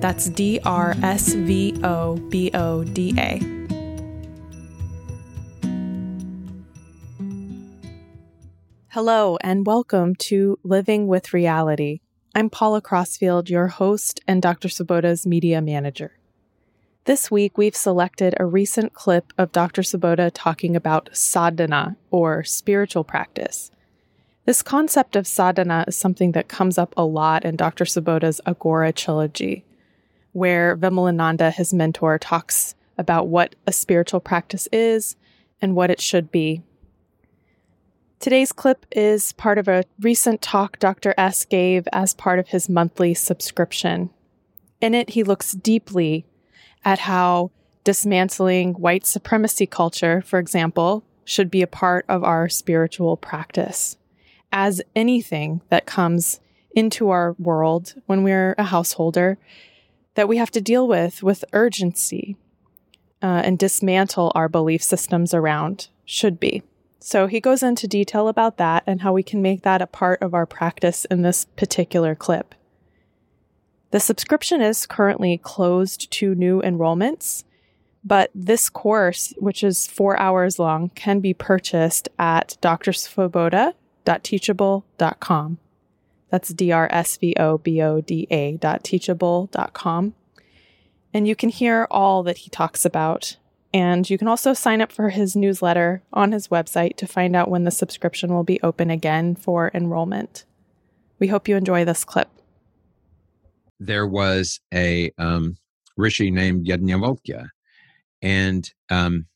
That's D R S V O B O D A. Hello, and welcome to Living with Reality. I'm Paula Crossfield, your host and Dr. Svoboda's media manager. This week, we've selected a recent clip of Dr. Svoboda talking about sadhana, or spiritual practice. This concept of sadhana is something that comes up a lot in Dr. Svoboda's Aghora trilogy where Vimalananda, his mentor, talks about what a spiritual practice is and what it should be. Today's clip is part of a recent talk Dr. S gave as part of his monthly subscription. In it, he looks deeply at how dismantling white supremacy culture, for example, should be a part of our spiritual practice. As anything that comes into our world when we're a householder that we have to deal with with urgency uh, and dismantle our belief systems around should be. So he goes into detail about that and how we can make that a part of our practice in this particular clip. The subscription is currently closed to new enrollments, but this course, which is four hours long, can be purchased at drsvoboda.teachable.com. That's D-R-S-V-O-B-O-D-A dot teachable dot com. And you can hear all that he talks about. And you can also sign up for his newsletter on his website to find out when the subscription will be open again for enrollment. We hope you enjoy this clip. There was a um, rishi named Yajnavalkya, and um,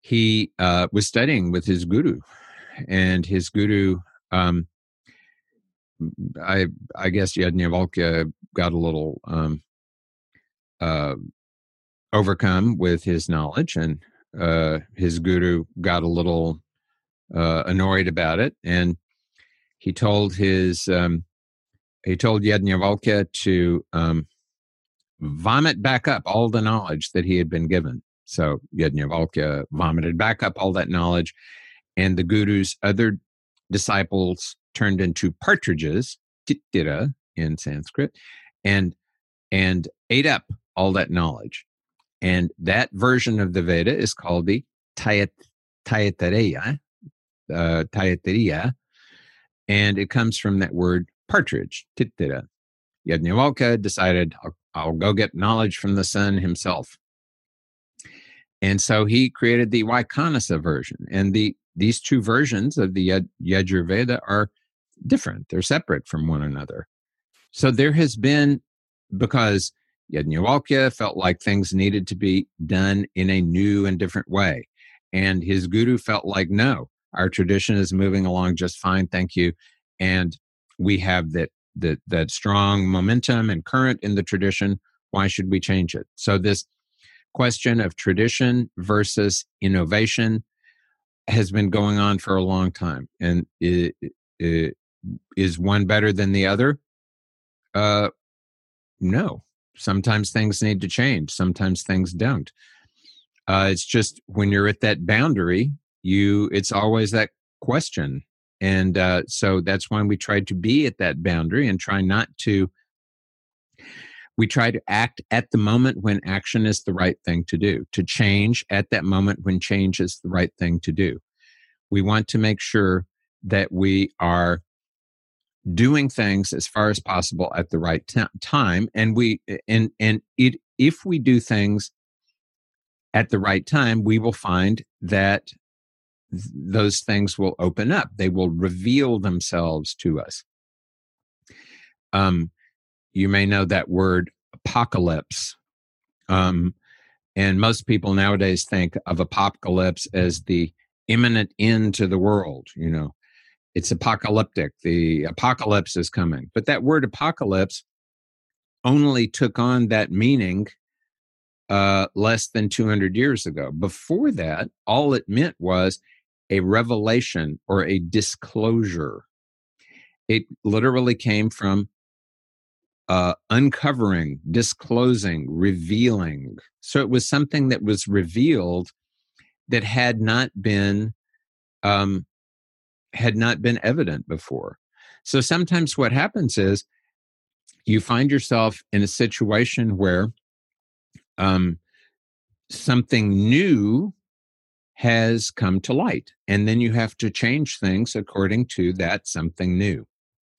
he uh, was studying with his guru, and his guru um, I I guess Yajnavalkya got a little um, uh, overcome with his knowledge, and uh, his guru got a little uh, annoyed about it, and he told his um, he told Yajnavalkya to um, vomit back up all the knowledge that he had been given. So Yajnavalkya vomited back up all that knowledge, and the guru's other disciples turned into partridges, titira in Sanskrit, and and ate up all that knowledge. And that version of the Veda is called the Tayat, Taittiriya, uh, and it comes from that word partridge, titira. Yajnavalkya decided, I'll, I'll go get knowledge from the sun himself. And so he created the Vaikhanasa version. And the these two versions of the Yaj- Yajurveda are different, they're separate from one another. So there has been, because Yajnavalkya felt like things needed to be done in a new and different way. And his guru felt like, no, our tradition is moving along just fine, thank you. And we have that that that strong momentum and current in the tradition. Why should we change it? So this question of tradition versus innovation has been going on for a long time. And it, it, is one better than the other? Uh, no. Sometimes things need to change. Sometimes things don't. Uh, it's just when you're at that boundary, you it's always that question, and uh, so that's why we try to be at that boundary and try not to. We try to act at the moment when action is the right thing to do, to change at that moment when change is the right thing to do. We want to make sure that we are doing things as far as possible at the right t- time and we and and it if we do things at the right time we will find that th- those things will open up. They will reveal themselves to us. Um you may know that word apocalypse. Um and most people nowadays think of apocalypse as the imminent end to the world you know it's apocalyptic. The apocalypse is coming. But that word apocalypse only took on that meaning uh, less than 200 years ago. Before that, all it meant was a revelation or a disclosure. It literally came from uh, uncovering, disclosing, revealing. So it was something that was revealed that had not been um, had not been evident before. So sometimes what happens is you find yourself in a situation where um, something new has come to light, and then you have to change things according to that something new.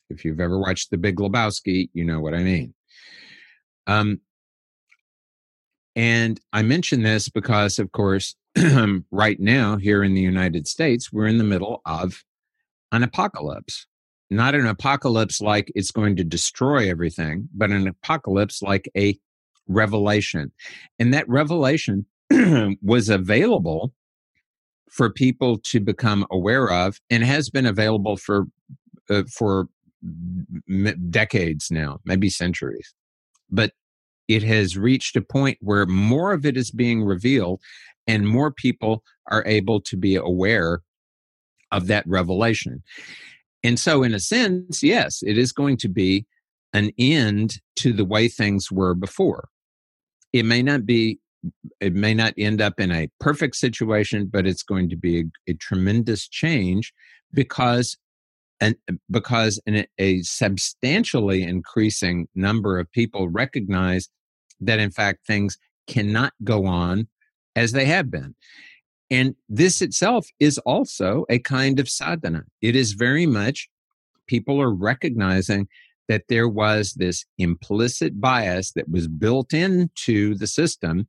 If you've ever watched The Big Lebowski, you know what I mean. Um, and I mention this because, of course, right now here in the United States, we're in the middle of an apocalypse. Not an apocalypse like it's going to destroy everything, but an apocalypse like a revelation. And that revelation was available for people to become aware of and has been available for uh, for m- decades now, maybe centuries. But it has reached a point where more of it is being revealed and more people are able to be aware of that revelation. And so, in a sense, yes, it is going to be an end to the way things were before. It may not be, it may not end up in a perfect situation, but it's going to be a, a tremendous change because and because an, a substantially increasing number of people recognize that in fact things cannot go on as they have been and this itself is also a kind of sadhana. It is very much people are recognizing that there was this implicit bias that was built into the system.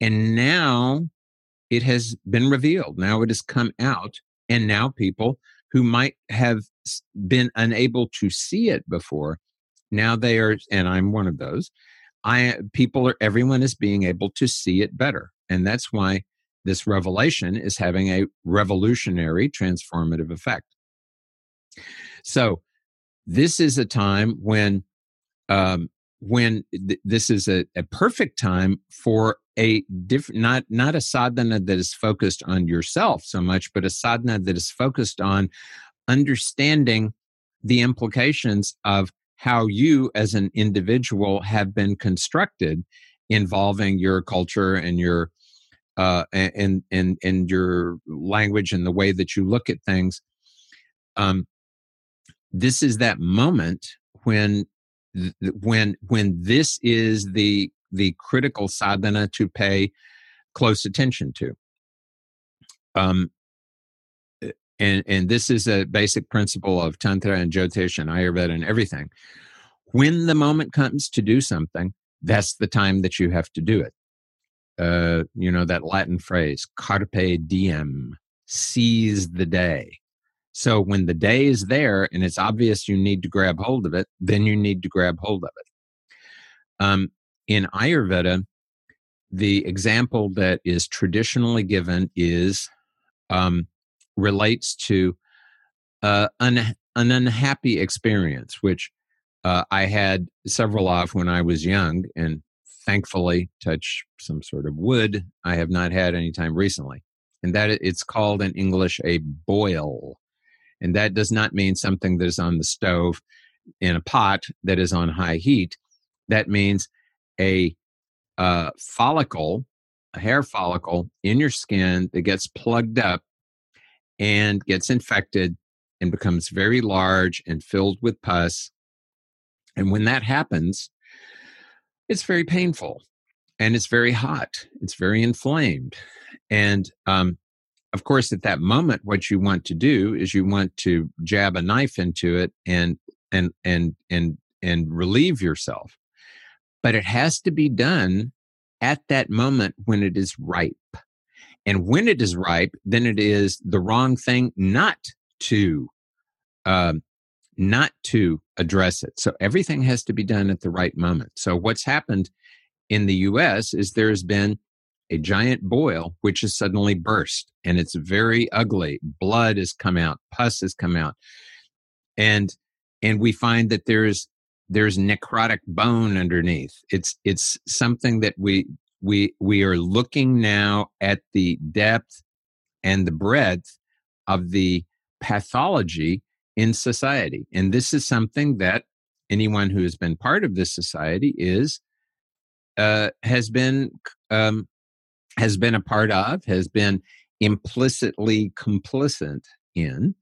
And now it has been revealed. Now it has come out. And now people who might have been unable to see it before, now they are, and I'm one of those. I people are everyone is being able to see it better. And that's why this revelation is having a revolutionary transformative effect. So, this is a time when um, when th- this is a, a, perfect time for a different not not a sadhana that is focused on yourself so much but a sadhana that is focused on understanding the implications of how you as an individual have been constructed involving your culture and your uh, and and and your language and the way that you look at things. Um, this is that moment when when when this is the the critical sadhana to pay close attention to. Um, and and this is a basic principle of tantra and jyotish and ayurveda and everything. When the moment comes to do something, that's the time that you have to do it uh, you know, that Latin phrase, carpe diem, seize the day. So when the day is there and it's obvious you need to grab hold of it, then you need to grab hold of it. Um, in Ayurveda, the example that is traditionally given is um, relates to uh, an, an unhappy experience, which uh, I had several of when I was young, and thankfully touch some sort of wood i have not had any time recently and that it's called in English a boil. And that does not mean something that is on the stove in a pot that is on high heat. That means a uh, follicle, a hair follicle in your skin that gets plugged up and gets infected and becomes very large and filled with pus. And when that happens, it's very painful and it's very hot. It's very inflamed. And um, of course, at that moment, what you want to do is you want to jab a knife into it and and and and and relieve yourself. But it has to be done at that moment when it is ripe. And when it is ripe, then it is the wrong thing not to um, not to address it. So everything has to be done at the right moment. So what's happened in the US is there's been a giant boil which has suddenly burst and it's very ugly. Blood has come out, pus has come out. And and we find that there's there's necrotic bone underneath. It's it's something that we we we are looking now at the depth and the breadth of the pathology in society. And this is something that anyone who has been part of this society is uh, has been um, has been a part of, has been implicitly complicit in.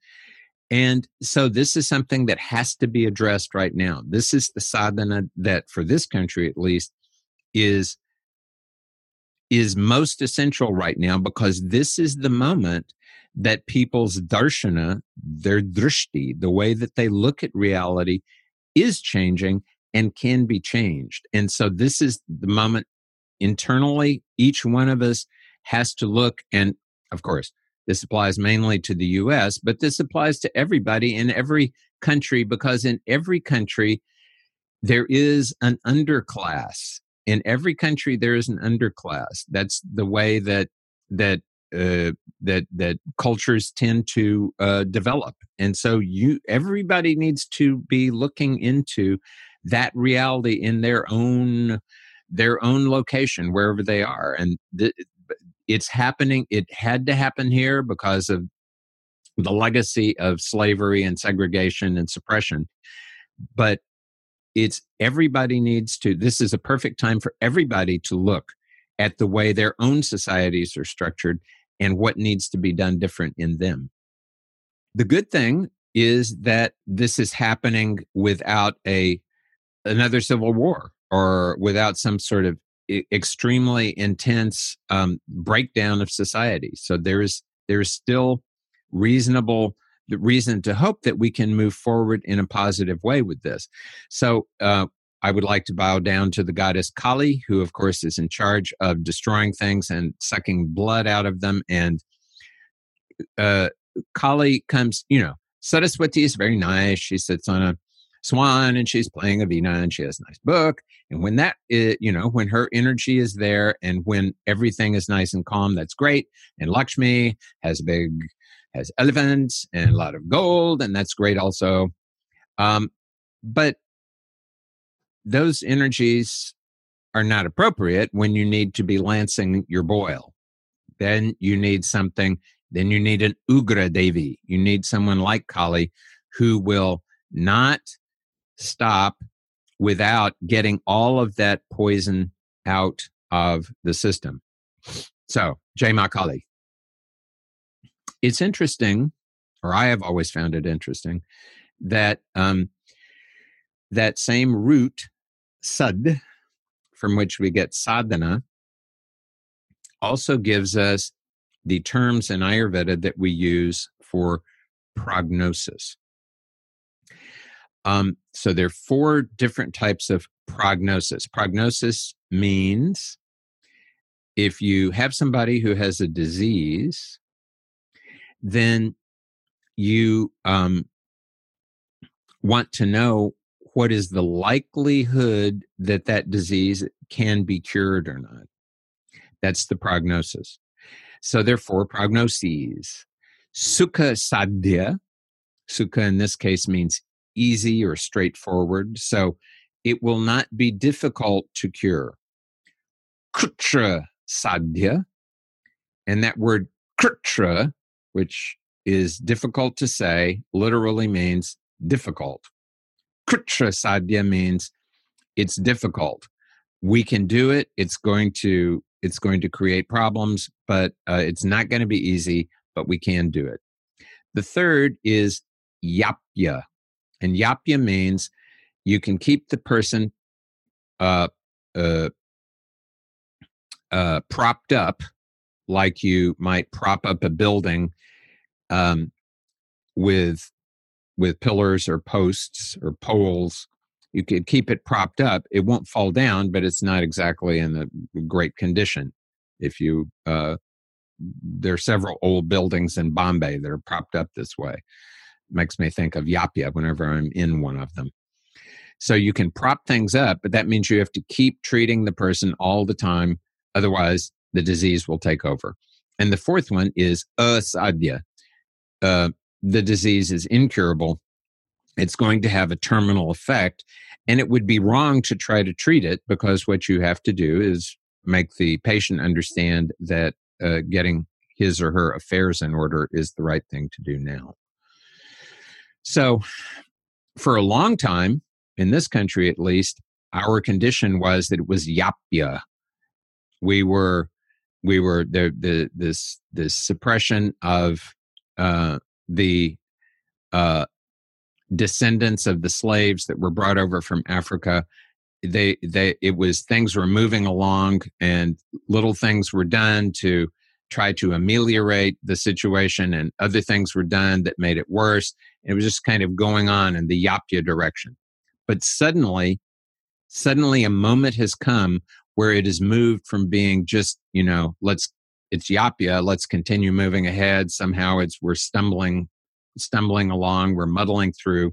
And so this is something that has to be addressed right now. This is the sadhana that, for this country at least, is is most essential right now because this is the moment that people's darshana, their drishti, the way that they look at reality, is changing and can be changed. And so this is the moment internally, each one of us has to look. And of course, this applies mainly to the US, but this applies to everybody in every country because in every country, there is an underclass. In every country, there is an underclass. That's the way that that uh, that that cultures tend to uh, develop, and so you everybody needs to be looking into that reality in their own their own location wherever they are. And th- it's happening it had to happen here because of the legacy of slavery and segregation and suppression. But it's everybody needs to this is a perfect time for everybody to look at the way their own societies are structured and what needs to be done different in them the good thing is that this is happening without a another civil war or without some sort of extremely intense um, breakdown of society. So there is there is still reasonable reason to hope that we can move forward in a positive way with this. So uh, I would like to bow down to the goddess Kali, who of course is in charge of destroying things and sucking blood out of them. And uh, Kali comes, you know, Saraswati is very nice. She sits on a Swan and she's playing a Veena and she has a nice book. And when that, is, you know, when her energy is there and when everything is nice and calm, that's great. And Lakshmi has a big, has elephants and a lot of gold, and that's great also. Um, but those energies are not appropriate when you need to be lancing your boil. Then you need something, then you need an Ugra Devi. You need someone like Kali who will not stop without getting all of that poison out of the system. So, Jai Ma Kali. It's interesting, or I have always found it interesting, that um, that same root, sad, from which we get sadhana, also gives us the terms in Ayurveda that we use for prognosis. Um, so there are four different types of prognosis. Prognosis means if you have somebody who has a disease, then you um, want to know what is the likelihood that that disease can be cured or not. That's the prognosis. So there are four prognoses. Sukha sadhya. Sukha in this case means easy or straightforward. So it will not be difficult to cure. Kutra sadhya, and that word Kritra, which is difficult to say, literally means difficult. Kritra sadhya means it's difficult. We can do it. It's going to it's going to create problems, but uh, it's not going to be easy. But we can do it. The third is yapya, and yapya means you can keep the person uh, uh, uh, propped up like you might prop up a building um, with with pillars or posts or poles you could keep it propped up. It won't fall down but it's not exactly in a great condition. If you uh, there are several old buildings in bombay that are propped up this way. Makes me think of yapya whenever i'm in one of them. So you can prop things up but that means you have to keep treating the person all the time otherwise the disease will take over. And the fourth one is asadhya uh, the disease is incurable, it's going to have a terminal effect. And it would be wrong to try to treat it because what you have to do is make the patient understand that uh, getting his or her affairs in order is the right thing to do now. So, for a long time, in this country at least, our condition was that it was yapya. We were, we were the the this this suppression of uh, the uh, descendants of the slaves that were brought over from Africa. They, they, it was things were moving along, and little things were done to try to ameliorate the situation, and other things were done that made it worse. It was just kind of going on in the Yapya direction. But suddenly, suddenly, a moment has come where it has moved from being just, you know, let's it's yapya let's continue moving ahead. Somehow it's we're stumbling stumbling along we're muddling through.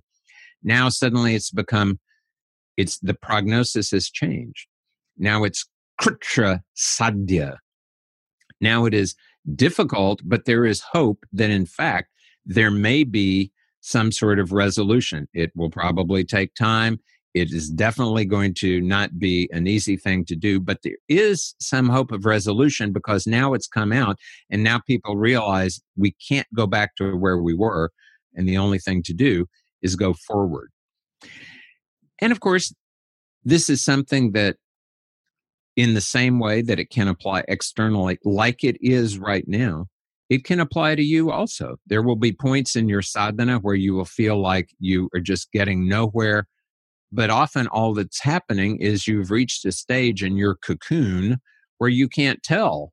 Now suddenly it's become it's the prognosis has changed. Now it's kritra sadhya. Now it is difficult but there is hope that in fact there may be some sort of resolution. It will probably take time it is definitely going to not be an easy thing to do, but there is some hope of resolution because now it's come out and now people realize we can't go back to where we were. And the only thing to do is go forward. And of course, this is something that, in the same way that it can apply externally, like it is right now, it can apply to you also. There will be points in your sadhana where you will feel like you are just getting nowhere but often all that's happening is you've reached a stage in your cocoon where you can't tell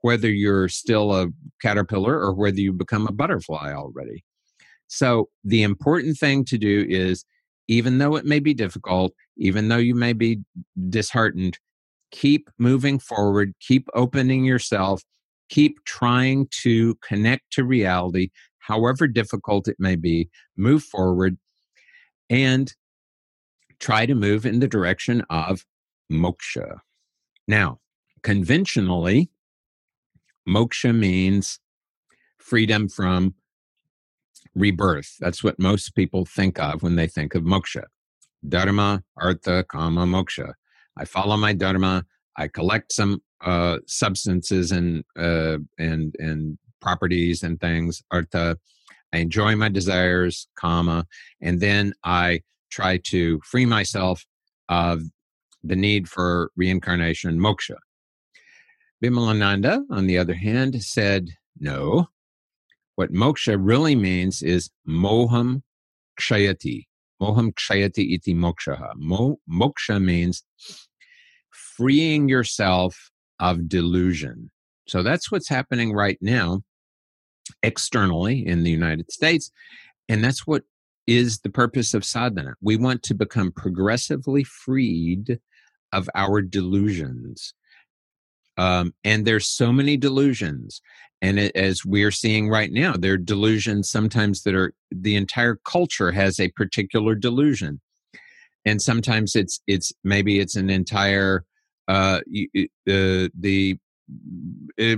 whether you're still a caterpillar or whether you become a butterfly already. So the important thing to do is, even though it may be difficult, even though you may be disheartened, keep moving forward, keep opening yourself, keep trying to connect to reality, however difficult it may be, move forward. And try to move in the direction of moksha. Now, conventionally, moksha means freedom from rebirth. That's what most people think of when they think of moksha. Dharma, artha, kama, moksha. I follow my dharma. I collect some uh, substances and uh, and and properties and things. Artha. I enjoy my desires, kama, and then I try to free myself of the need for reincarnation, moksha. Vimalananda, on the other hand, said, no. What moksha really means is moham kshayati. Moham kshayati iti moksha. Mo, moksha means freeing yourself of delusion. So that's what's happening right now externally in the United States. And that's what is the purpose of sadhana. We want to become progressively freed of our delusions. Um, and there's so many delusions. And it, as we're seeing right now, there are delusions sometimes that are the entire culture has a particular delusion. And sometimes it's it's maybe it's an entire uh, uh the uh,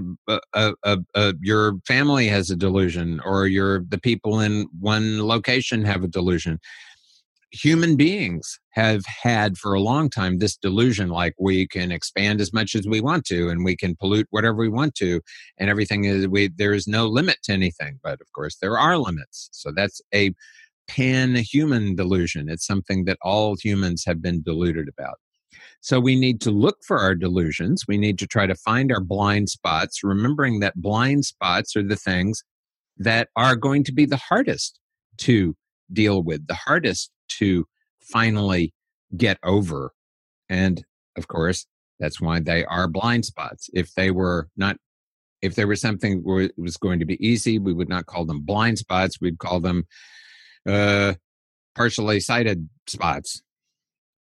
uh, uh, uh, your family has a delusion or your the people in one location have a delusion. Human beings have had for a long time this delusion like we can expand as much as we want to and we can pollute whatever we want to and everything is we there is no limit to anything. But of course there are limits. So that's a pan human delusion. It's something that all humans have been deluded about so we need to look for our delusions we need to try to find our blind spots remembering that blind spots are the things that are going to be the hardest to deal with the hardest to finally get over. And of course, that's why they are blind spots. If they were not, if there was something where it was going to be easy, we would not call them blind spots. We'd call them uh, partially sighted spots.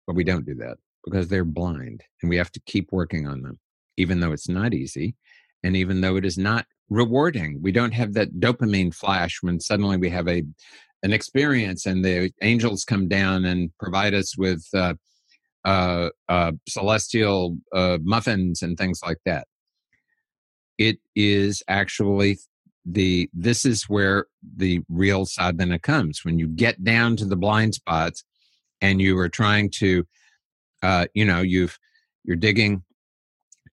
But we don't do that because they're blind and we have to keep working on them, even though it's not easy and even though it is not rewarding. We don't have that dopamine flash when suddenly we have a an experience and the angels come down and provide us with uh, uh, uh, celestial uh, muffins and things like that. It is actually the this is where the real sadhana comes when you get down to the blind spots and you are trying to uh, you know you've you're digging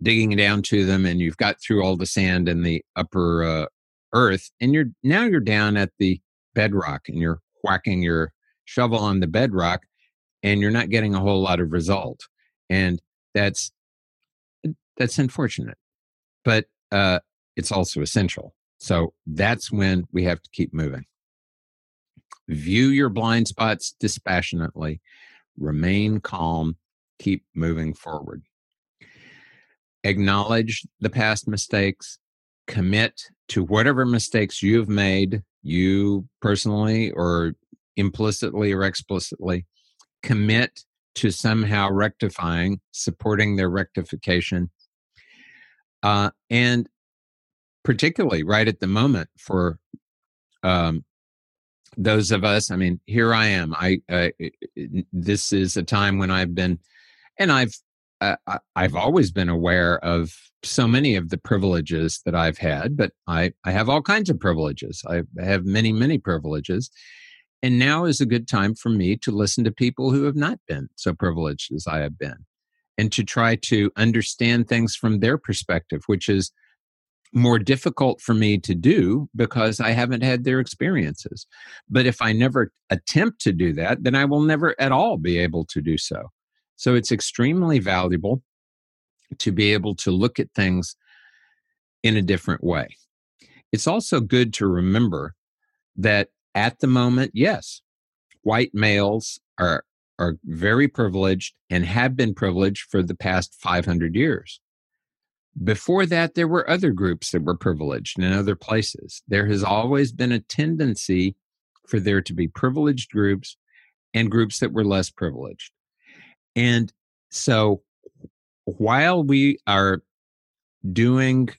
digging down to them and you've got through all the sand and the upper uh, earth and you're now you're down at the bedrock and you're whacking your shovel on the bedrock and you're not getting a whole lot of result. And that's that's unfortunate but uh it's also essential. So that's when we have to keep moving. View your blind spots dispassionately. Remain calm keep moving forward acknowledge the past mistakes commit to whatever mistakes you've made you personally or implicitly or explicitly commit to somehow rectifying, supporting their rectification. Uh, and particularly right at the moment for um, those of us, I mean, here I am. I uh, this is a time when I've been, and I've uh, I've always been aware of so many of the privileges that I've had, but I, I have all kinds of privileges. I have many, many privileges. And now is a good time for me to listen to people who have not been so privileged as I have been and to try to understand things from their perspective, which is more difficult for me to do because I haven't had their experiences. But if I never attempt to do that, then I will never at all be able to do so. So it's extremely valuable to be able to look at things in a different way. It's also good to remember that at the moment, yes, white males are are very privileged and have been privileged for the past 500 years. Before that, there were other groups that were privileged in other places. There has always been a tendency for there to be privileged groups and groups that were less privileged. And so while we are doing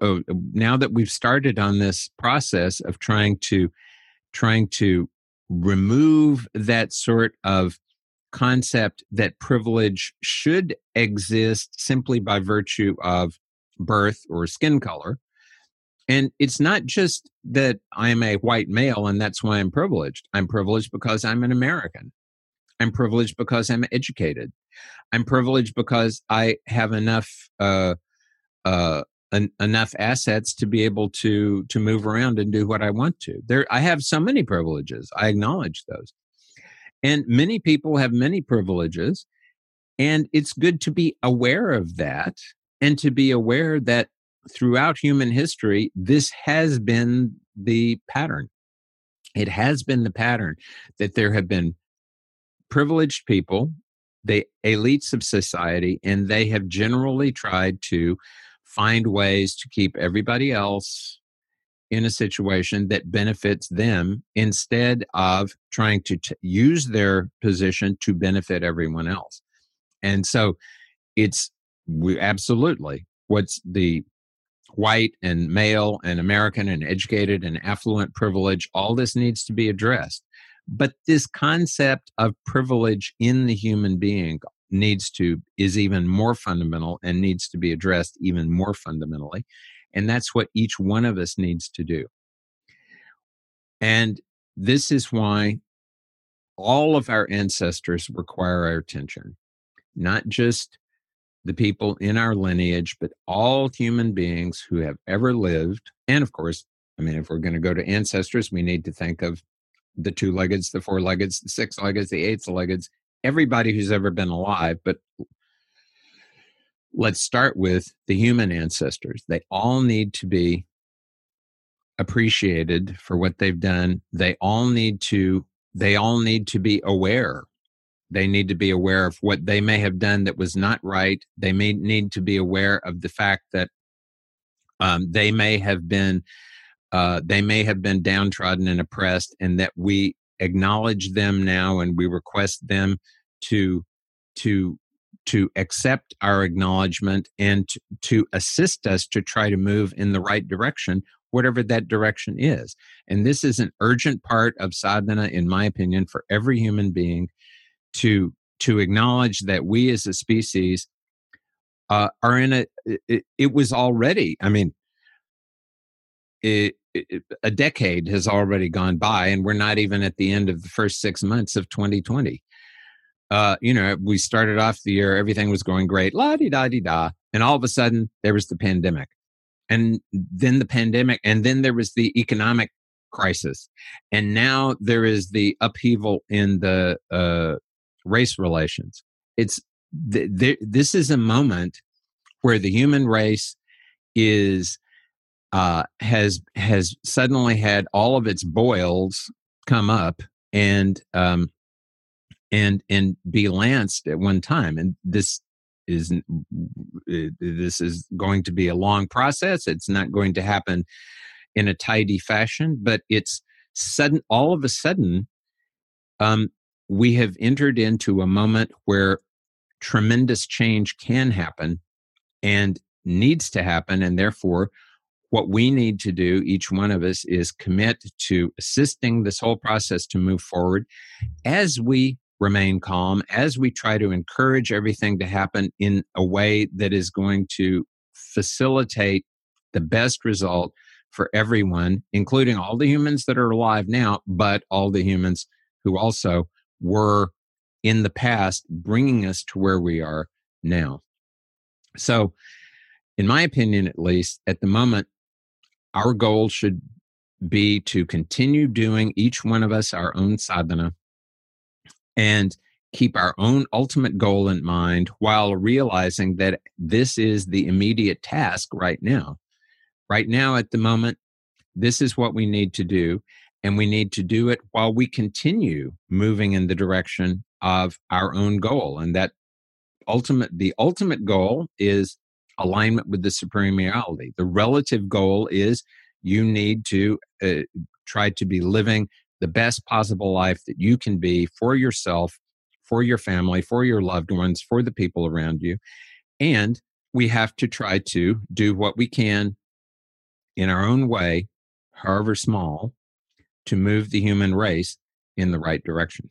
uh, now that we've started on this process of trying to trying to remove that sort of concept that privilege should exist simply by virtue of birth or skin color and it's not just that i'm a white male and that's why i'm privileged. I'm privileged because i'm an american I'm privileged because I'm educated. I'm privileged because I have enough uh, uh, en- enough assets to be able to to move around and do what I want to. There, I have so many privileges. I acknowledge those, and many people have many privileges, and it's good to be aware of that and to be aware that throughout human history, this has been the pattern. It has been the pattern that there have been privileged people, the elites of society, and they have generally tried to find ways to keep everybody else in a situation that benefits them instead of trying to t- use their position to benefit everyone else. And so it's we absolutely what's the white and male and American and educated and affluent privilege, all this needs to be addressed. But this concept of privilege in the human being needs to, is even more fundamental and needs to be addressed even more fundamentally. And that's what each one of us needs to do. And this is why all of our ancestors require our attention, not just the people in our lineage, but all human beings who have ever lived. And of course, I mean, if we're going to go to ancestors, we need to think of the two leggeds, the four leggeds, the six leggeds, the eight leggeds, everybody who's ever been alive. But let's start with the human ancestors. They all need to be appreciated for what they've done. They all need to they all need to be aware they need to be aware of what they may have done that was not right. They may need to be aware of the fact that um, they may have been uh, they may have been downtrodden and oppressed, and that we acknowledge them now and we request them to to to accept our acknowledgement and to, to assist us to try to move in the right direction whatever that direction is. And this is an urgent part of sadhana, in my opinion, for every human being to to acknowledge that we as a species uh, are in a it, it, was already i mean it, it, a decade has already gone by and we're not even at the end of the first six months of 2020 uh, you know we started off the year everything was going great la di da di da and all of a sudden there was the pandemic. And then the pandemic and then there was the economic crisis. And now there is the upheaval in the uh, race relations. It's th- th- this is a moment where the human race is uh, has has suddenly had all of its boils come up and um, and and be lanced at one time, and this is this is going to be a long process. It's not going to happen in a tidy fashion, but it's sudden. All of a sudden, um, we have entered into a moment where tremendous change can happen and needs to happen. And therefore, what we need to do, each one of us, is commit to assisting this whole process to move forward as we remain calm, as we try to encourage everything to happen in a way that is going to facilitate the best result for everyone, including all the humans that are alive now, but all the humans who also were in the past bringing us to where we are now. So, in my opinion, at least at the moment, our goal should be to continue doing each one of us our own sadhana and keep our own ultimate goal in mind while realizing that this is the immediate task right now. Right now, at the moment, this is what we need to do and we need to do it while we continue moving in the direction of our own goal and that ultimate the ultimate goal is alignment with the supreme reality the relative goal is you need to uh, try to be living the best possible life that you can be for yourself for your family for your loved ones for the people around you and we have to try to do what we can in our own way however small to move the human race in the right direction.